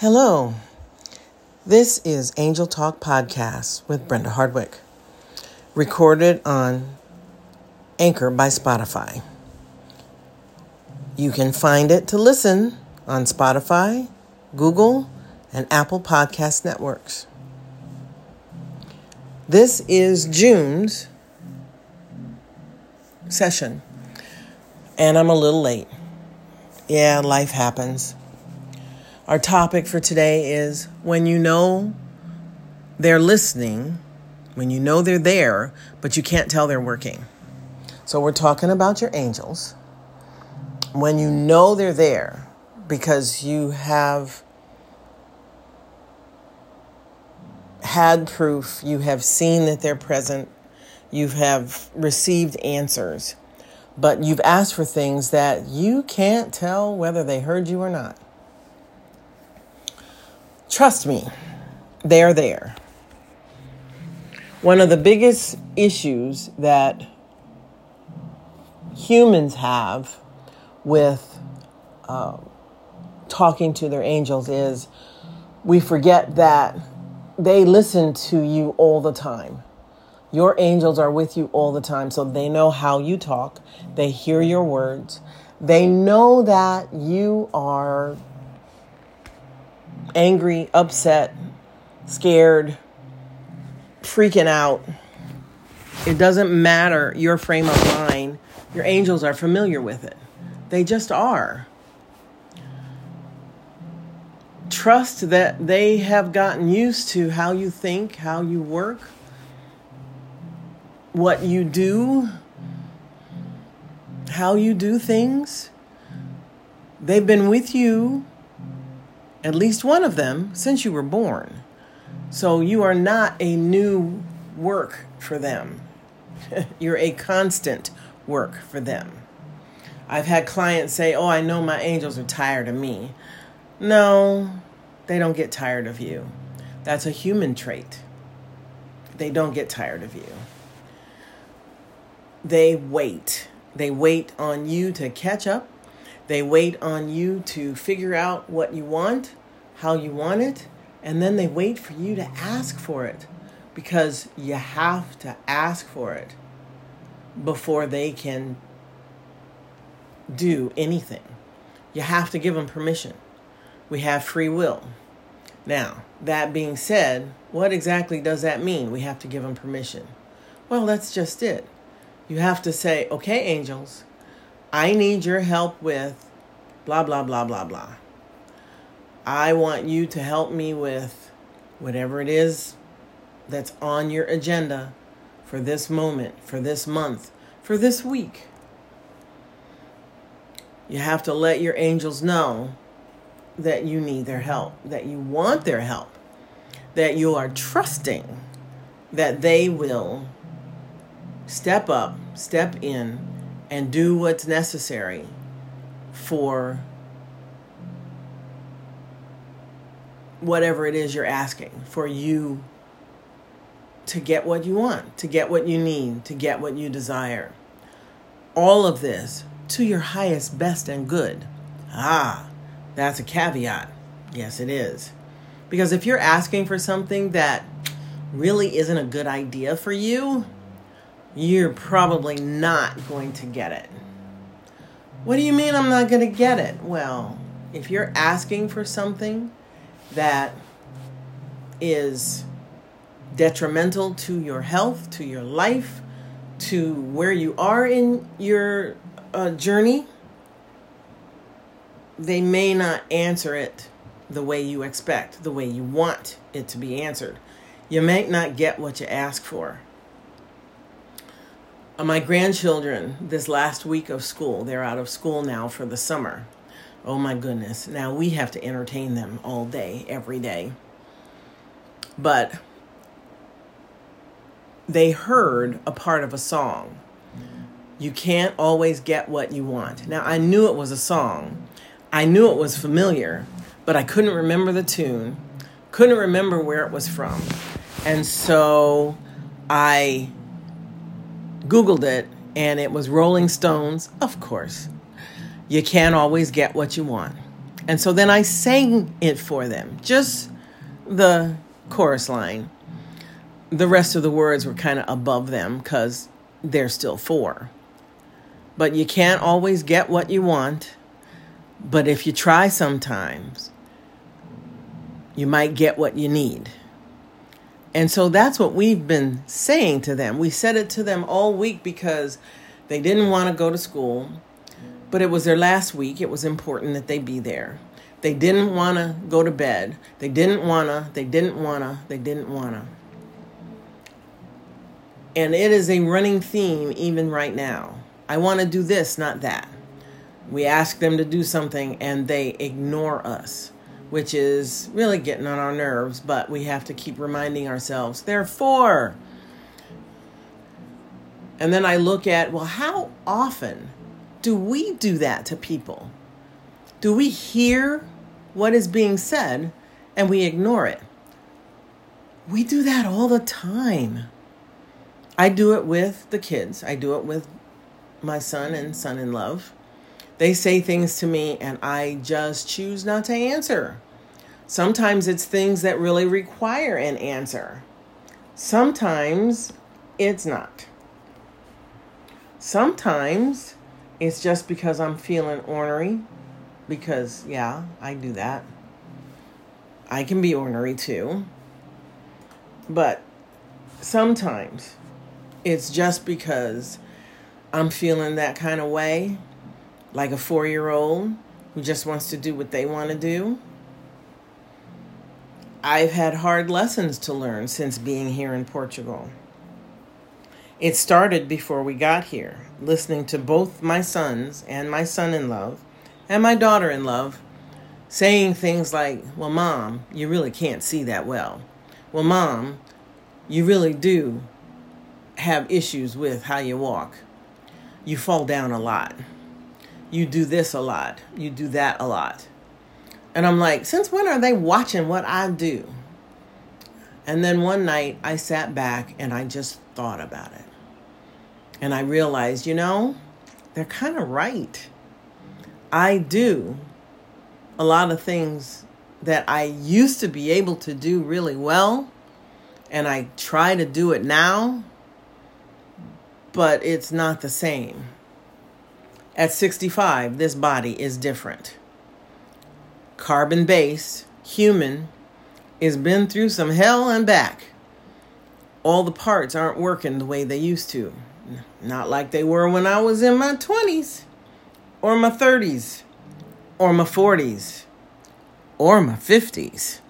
Hello. This is Angel Talk Podcast with Brenda Hardwick, recorded on Anchor by Spotify. You can find it to listen on Spotify, Google, and Apple Podcast networks. This is June's session, and I'm a little late. Yeah, life happens. Our topic for today is when you know they're listening, when you know they're there, but you can't tell they're working. So we're talking about your angels. When you know they're there because you have had proof, you have seen that they're present, you have received answers, but you've asked for things that you can't tell whether they heard you or not. Trust me, they're there. One of the biggest issues that humans have with uh, talking to their angels is we forget that they listen to you all the time. Your angels are with you all the time, so they know how you talk, they hear your words, they know that you are angry, upset, scared, freaking out. It doesn't matter your frame of mind. Your angels are familiar with it. They just are. Trust that they have gotten used to how you think, how you work, what you do, how you do things. They've been with you at least one of them, since you were born. So you are not a new work for them. You're a constant work for them. I've had clients say, Oh, I know my angels are tired of me. No, they don't get tired of you. That's a human trait. They don't get tired of you. They wait. They wait on you to catch up they wait on you to figure out what you want, how you want it, and then they wait for you to ask for it because you have to ask for it before they can do anything. You have to give them permission. We have free will. Now, that being said, what exactly does that mean? We have to give them permission. Well, that's just it. You have to say, okay, angels, I need your help with blah, blah, blah, blah, blah. I want you to help me with whatever it is that's on your agenda for this moment, for this month, for this week. You have to let your angels know that you need their help, that you want their help, that you are trusting that they will step up, step in, and do what's necessary for whatever it is you're asking, for you to get what you want, to get what you need, to get what you desire. All of this to your highest, best, and good. Ah, that's a caveat. Yes, it is. Because if you're asking for something that really isn't a good idea for you, you're probably not going to get it. What do you mean I'm not going to get it? Well, if you're asking for something that is detrimental to your health, to your life, to where you are in your uh, journey, they may not answer it the way you expect, the way you want it to be answered. You may not get what you ask for. Uh, my grandchildren, this last week of school, they're out of school now for the summer. Oh my goodness. Now we have to entertain them all day, every day. But they heard a part of a song. You can't always get what you want. Now I knew it was a song, I knew it was familiar, but I couldn't remember the tune, couldn't remember where it was from. And so I Googled it, and it was Rolling Stones, of course. You can't always get what you want. And so then I sang it for them, just the chorus line. The rest of the words were kind of above them because they're still four. But you can't always get what you want. But if you try sometimes, you might get what you need. And so that's what we've been saying to them. We said it to them all week because they didn't want to go to school but it was their last week. It was important that they be there. They didn't want to go to bed. They didn't want to. They didn't want to. They didn't want to. And it is a running theme even right now. I want to do this, not that. We ask them to do something and they ignore us, which is really getting on our nerves, but we have to keep reminding ourselves, therefore. And then I look at, well, how often do we do that to people? Do we hear what is being said and we ignore it? We do that all the time. I do it with the kids, I do it with my son and son in love. They say things to me and I just choose not to answer. Sometimes it's things that really require an answer. Sometimes it's not. Sometimes it's just because I'm feeling ornery. Because, yeah, I do that. I can be ornery too. But sometimes it's just because I'm feeling that kind of way, like a four year old who just wants to do what they want to do. I've had hard lessons to learn since being here in Portugal. It started before we got here, listening to both my sons and my son in love and my daughter in love saying things like, Well, mom, you really can't see that well. Well, mom, you really do have issues with how you walk. You fall down a lot. You do this a lot. You do that a lot. And I'm like, Since when are they watching what I do? And then one night I sat back and I just thought about it. And I realized, you know, they're kind of right. I do a lot of things that I used to be able to do really well, and I try to do it now, but it's not the same. At 65, this body is different. Carbon based, human, is been through some hell and back. All the parts aren't working the way they used to. Not like they were when I was in my 20s, or my 30s, or my 40s, or my 50s.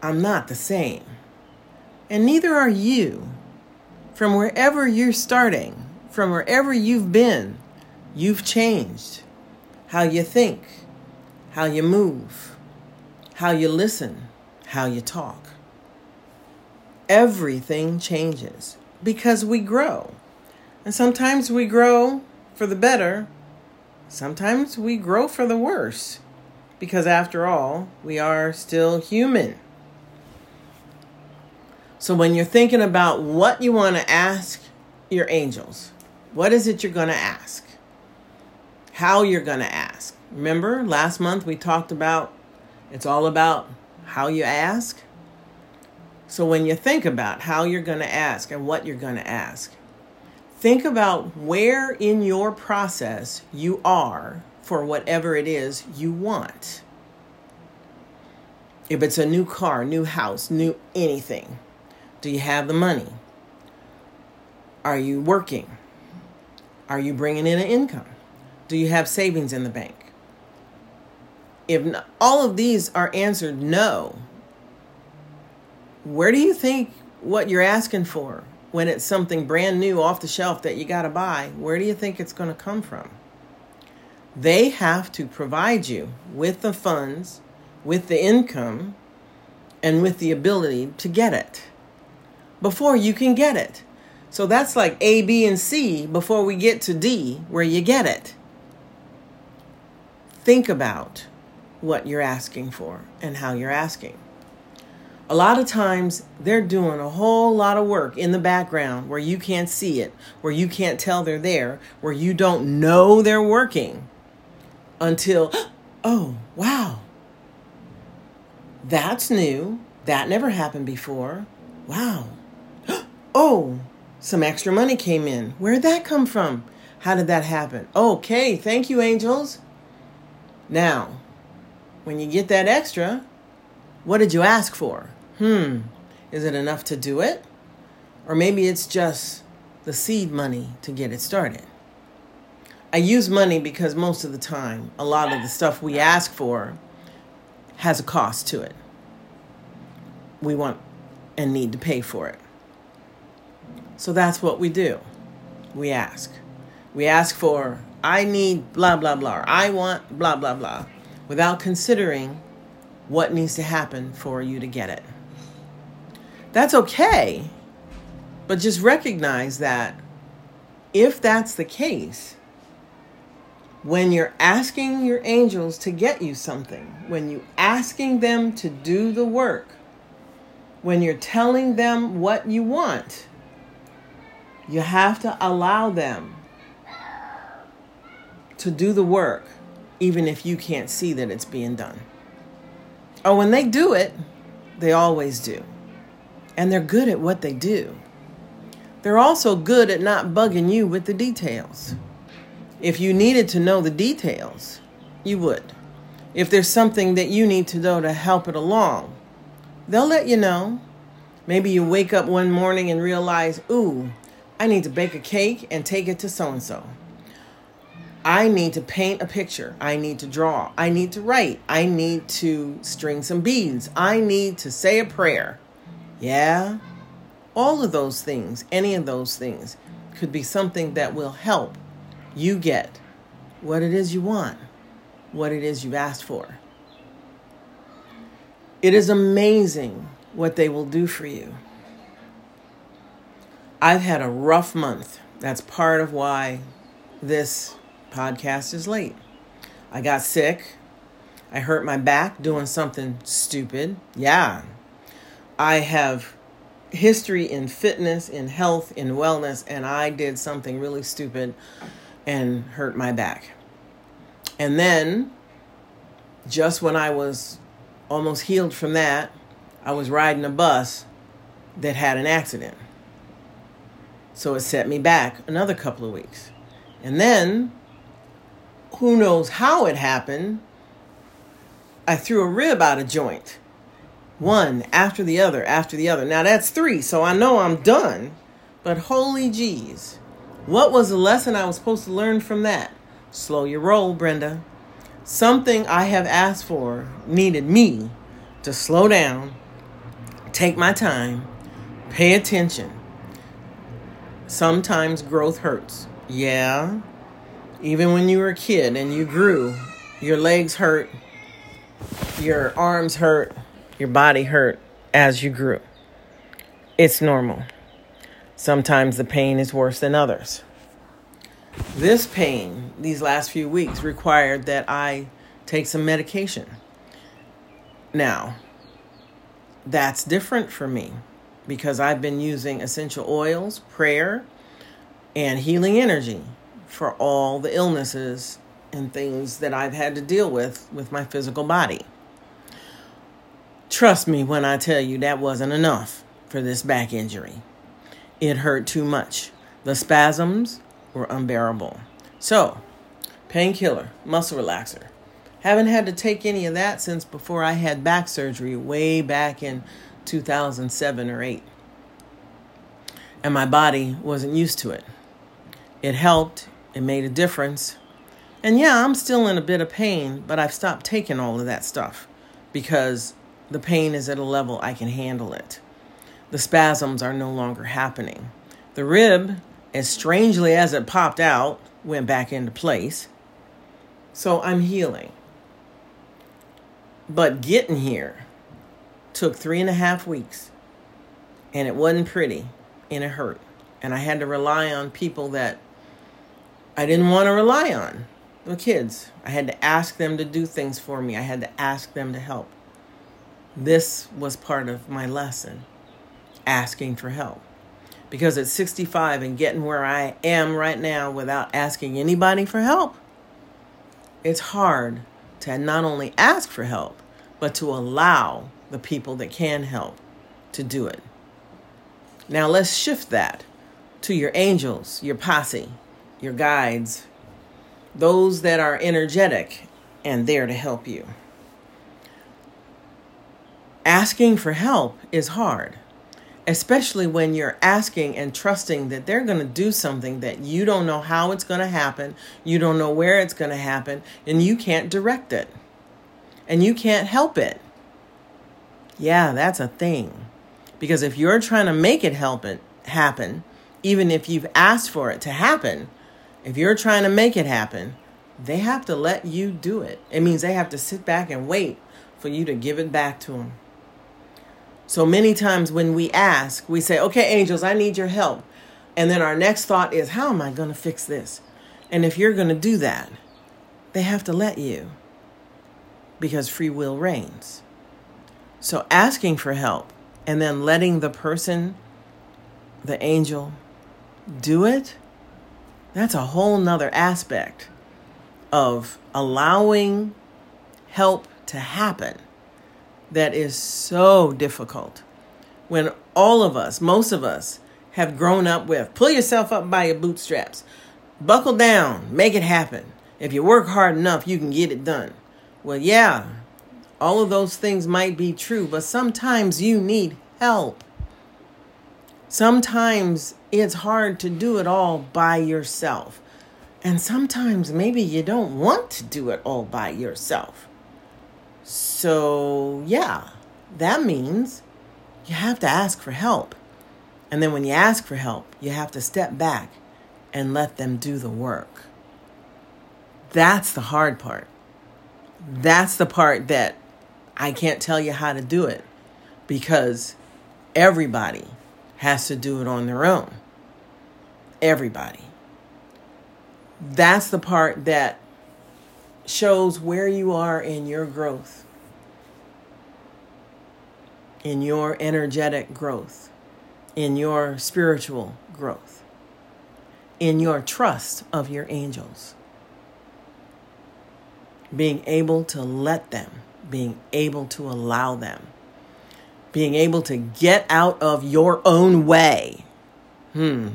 I'm not the same. And neither are you. From wherever you're starting, from wherever you've been, you've changed. How you think, how you move, how you listen, how you talk. Everything changes because we grow. And sometimes we grow for the better, sometimes we grow for the worse. Because after all, we are still human. So when you're thinking about what you want to ask your angels, what is it you're going to ask? How you're going to ask. Remember, last month we talked about it's all about how you ask. So when you think about how you're going to ask and what you're going to ask, think about where in your process you are for whatever it is you want. If it's a new car, new house, new anything, do you have the money? Are you working? Are you bringing in an income? Do you have savings in the bank? If not, all of these are answered no, where do you think what you're asking for when it's something brand new off the shelf that you got to buy, where do you think it's going to come from? They have to provide you with the funds, with the income, and with the ability to get it before you can get it. So that's like A, B, and C before we get to D, where you get it. Think about what you're asking for and how you're asking a lot of times they're doing a whole lot of work in the background where you can't see it, where you can't tell they're there, where you don't know they're working until oh, wow. That's new. That never happened before. Wow. Oh, some extra money came in. Where'd that come from? How did that happen? Okay, thank you, angels. Now, when you get that extra, what did you ask for? Hmm, is it enough to do it? Or maybe it's just the seed money to get it started. I use money because most of the time, a lot of the stuff we ask for has a cost to it. We want and need to pay for it. So that's what we do. We ask. We ask for, I need blah, blah, blah, I want blah, blah, blah, without considering what needs to happen for you to get it. That's okay, but just recognize that if that's the case, when you're asking your angels to get you something, when you're asking them to do the work, when you're telling them what you want, you have to allow them to do the work, even if you can't see that it's being done. Or when they do it, they always do. And they're good at what they do. They're also good at not bugging you with the details. If you needed to know the details, you would. If there's something that you need to know to help it along, they'll let you know. Maybe you wake up one morning and realize, ooh, I need to bake a cake and take it to so and so. I need to paint a picture. I need to draw. I need to write. I need to string some beads. I need to say a prayer. Yeah? All of those things, any of those things, could be something that will help you get what it is you want, what it is you've asked for. It is amazing what they will do for you. I've had a rough month. That's part of why this podcast is late. I got sick. I hurt my back doing something stupid. Yeah. I have history in fitness, in health, in wellness, and I did something really stupid and hurt my back. And then, just when I was almost healed from that, I was riding a bus that had an accident. So it set me back another couple of weeks. And then, who knows how it happened, I threw a rib out of joint. One after the other, after the other. Now that's three, so I know I'm done. But holy jeez. What was the lesson I was supposed to learn from that? Slow your roll, Brenda. Something I have asked for needed me to slow down, take my time, pay attention. Sometimes growth hurts. Yeah. Even when you were a kid and you grew, your legs hurt, your arms hurt, your body hurt as you grew. It's normal. Sometimes the pain is worse than others. This pain, these last few weeks, required that I take some medication. Now, that's different for me because I've been using essential oils, prayer, and healing energy for all the illnesses and things that I've had to deal with with my physical body. Trust me when I tell you that wasn't enough for this back injury. It hurt too much. The spasms were unbearable. So, painkiller, muscle relaxer. Haven't had to take any of that since before I had back surgery way back in 2007 or 8. And my body wasn't used to it. It helped, it made a difference. And yeah, I'm still in a bit of pain, but I've stopped taking all of that stuff because the pain is at a level I can handle it the spasms are no longer happening. The rib, as strangely as it popped out, went back into place. So I'm healing. But getting here took three and a half weeks. And it wasn't pretty and it hurt. And I had to rely on people that I didn't want to rely on. The kids. I had to ask them to do things for me, I had to ask them to help. This was part of my lesson asking for help. Because at 65 and getting where I am right now without asking anybody for help, it's hard to not only ask for help, but to allow the people that can help to do it. Now let's shift that to your angels, your posse, your guides, those that are energetic and there to help you. Asking for help is hard, especially when you're asking and trusting that they're going to do something that you don't know how it's going to happen, you don't know where it's going to happen, and you can't direct it. And you can't help it. Yeah, that's a thing. Because if you're trying to make it it happen, even if you've asked for it to happen, if you're trying to make it happen, they have to let you do it. It means they have to sit back and wait for you to give it back to them. So many times when we ask, we say, okay, angels, I need your help. And then our next thought is, how am I going to fix this? And if you're going to do that, they have to let you because free will reigns. So asking for help and then letting the person, the angel, do it, that's a whole nother aspect of allowing help to happen that is so difficult when all of us, most of us, have grown up with pull yourself up by your bootstraps, buckle down, make it happen. If you work hard enough, you can get it done. Well, yeah, all of those things might be true, but sometimes you need help. Sometimes it's hard to do it all by yourself. And sometimes maybe you don't want to do it all by yourself. So, yeah, that means you have to ask for help. And then when you ask for help, you have to step back and let them do the work. That's the hard part. That's the part that I can't tell you how to do it because everybody has to do it on their own. Everybody. That's the part that shows where you are in your growth, in your energetic growth, in your spiritual growth, in your trust of your angels. Being able to let them being able to allow them, being able to get out of your own way. Hmm.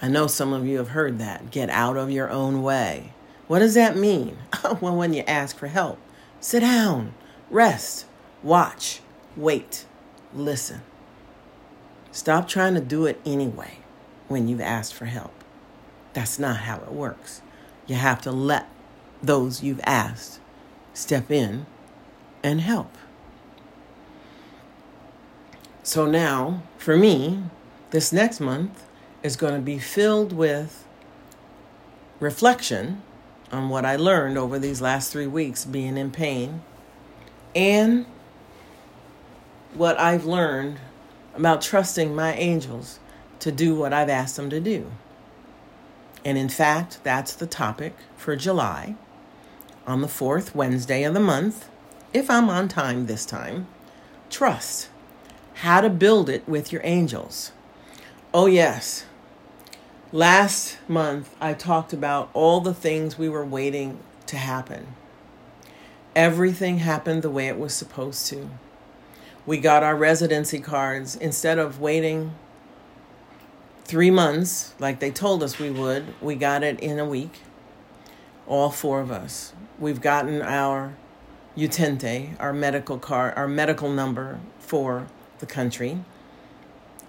I know some of you have heard that. Get out of your own way. What does that mean? well, when you ask for help, sit down, rest, watch, wait, listen. Stop trying to do it anyway when you've asked for help. That's not how it works. You have to let those you've asked step in and help. So now, for me, this next month is going to be filled with reflection on what I learned over these last three weeks being in pain and what I've learned about trusting my angels to do what I've asked them to do. And in fact, that's the topic for July on the fourth Wednesday of the month, if I'm on time this time. Trust. How to build it with your angels. Oh, yes. Last month, I talked about all the things we were waiting to happen. Everything happened the way it was supposed to. We got our residency cards instead of waiting three months like they told us we would, we got it in a week. All four of us we've gotten our utente, our medical card, our medical number for the country.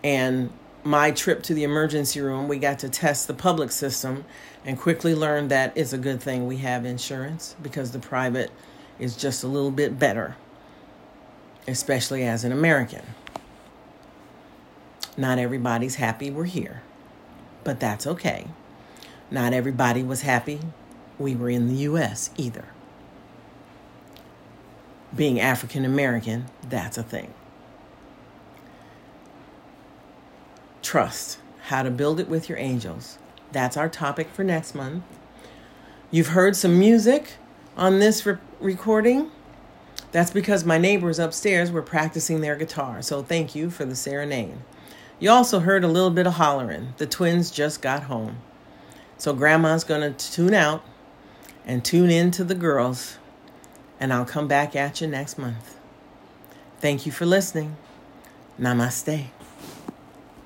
And my trip to the emergency room, we got to test the public system and quickly learned that it's a good thing we have insurance because the private is just a little bit better, especially as an American. Not everybody's happy we're here, but that's okay. Not everybody was happy we were in the U.S. either. Being African American, that's a thing. Trust, how to build it with your angels. That's our topic for next month. You've heard some music on this re- recording. That's because my neighbors upstairs were practicing their guitar, so thank you for the serenade. You also heard a little bit of hollering. The twins just got home. So grandma's going to tune out and tune in to the girls, and I'll come back at you next month. Thank you for listening. Namaste.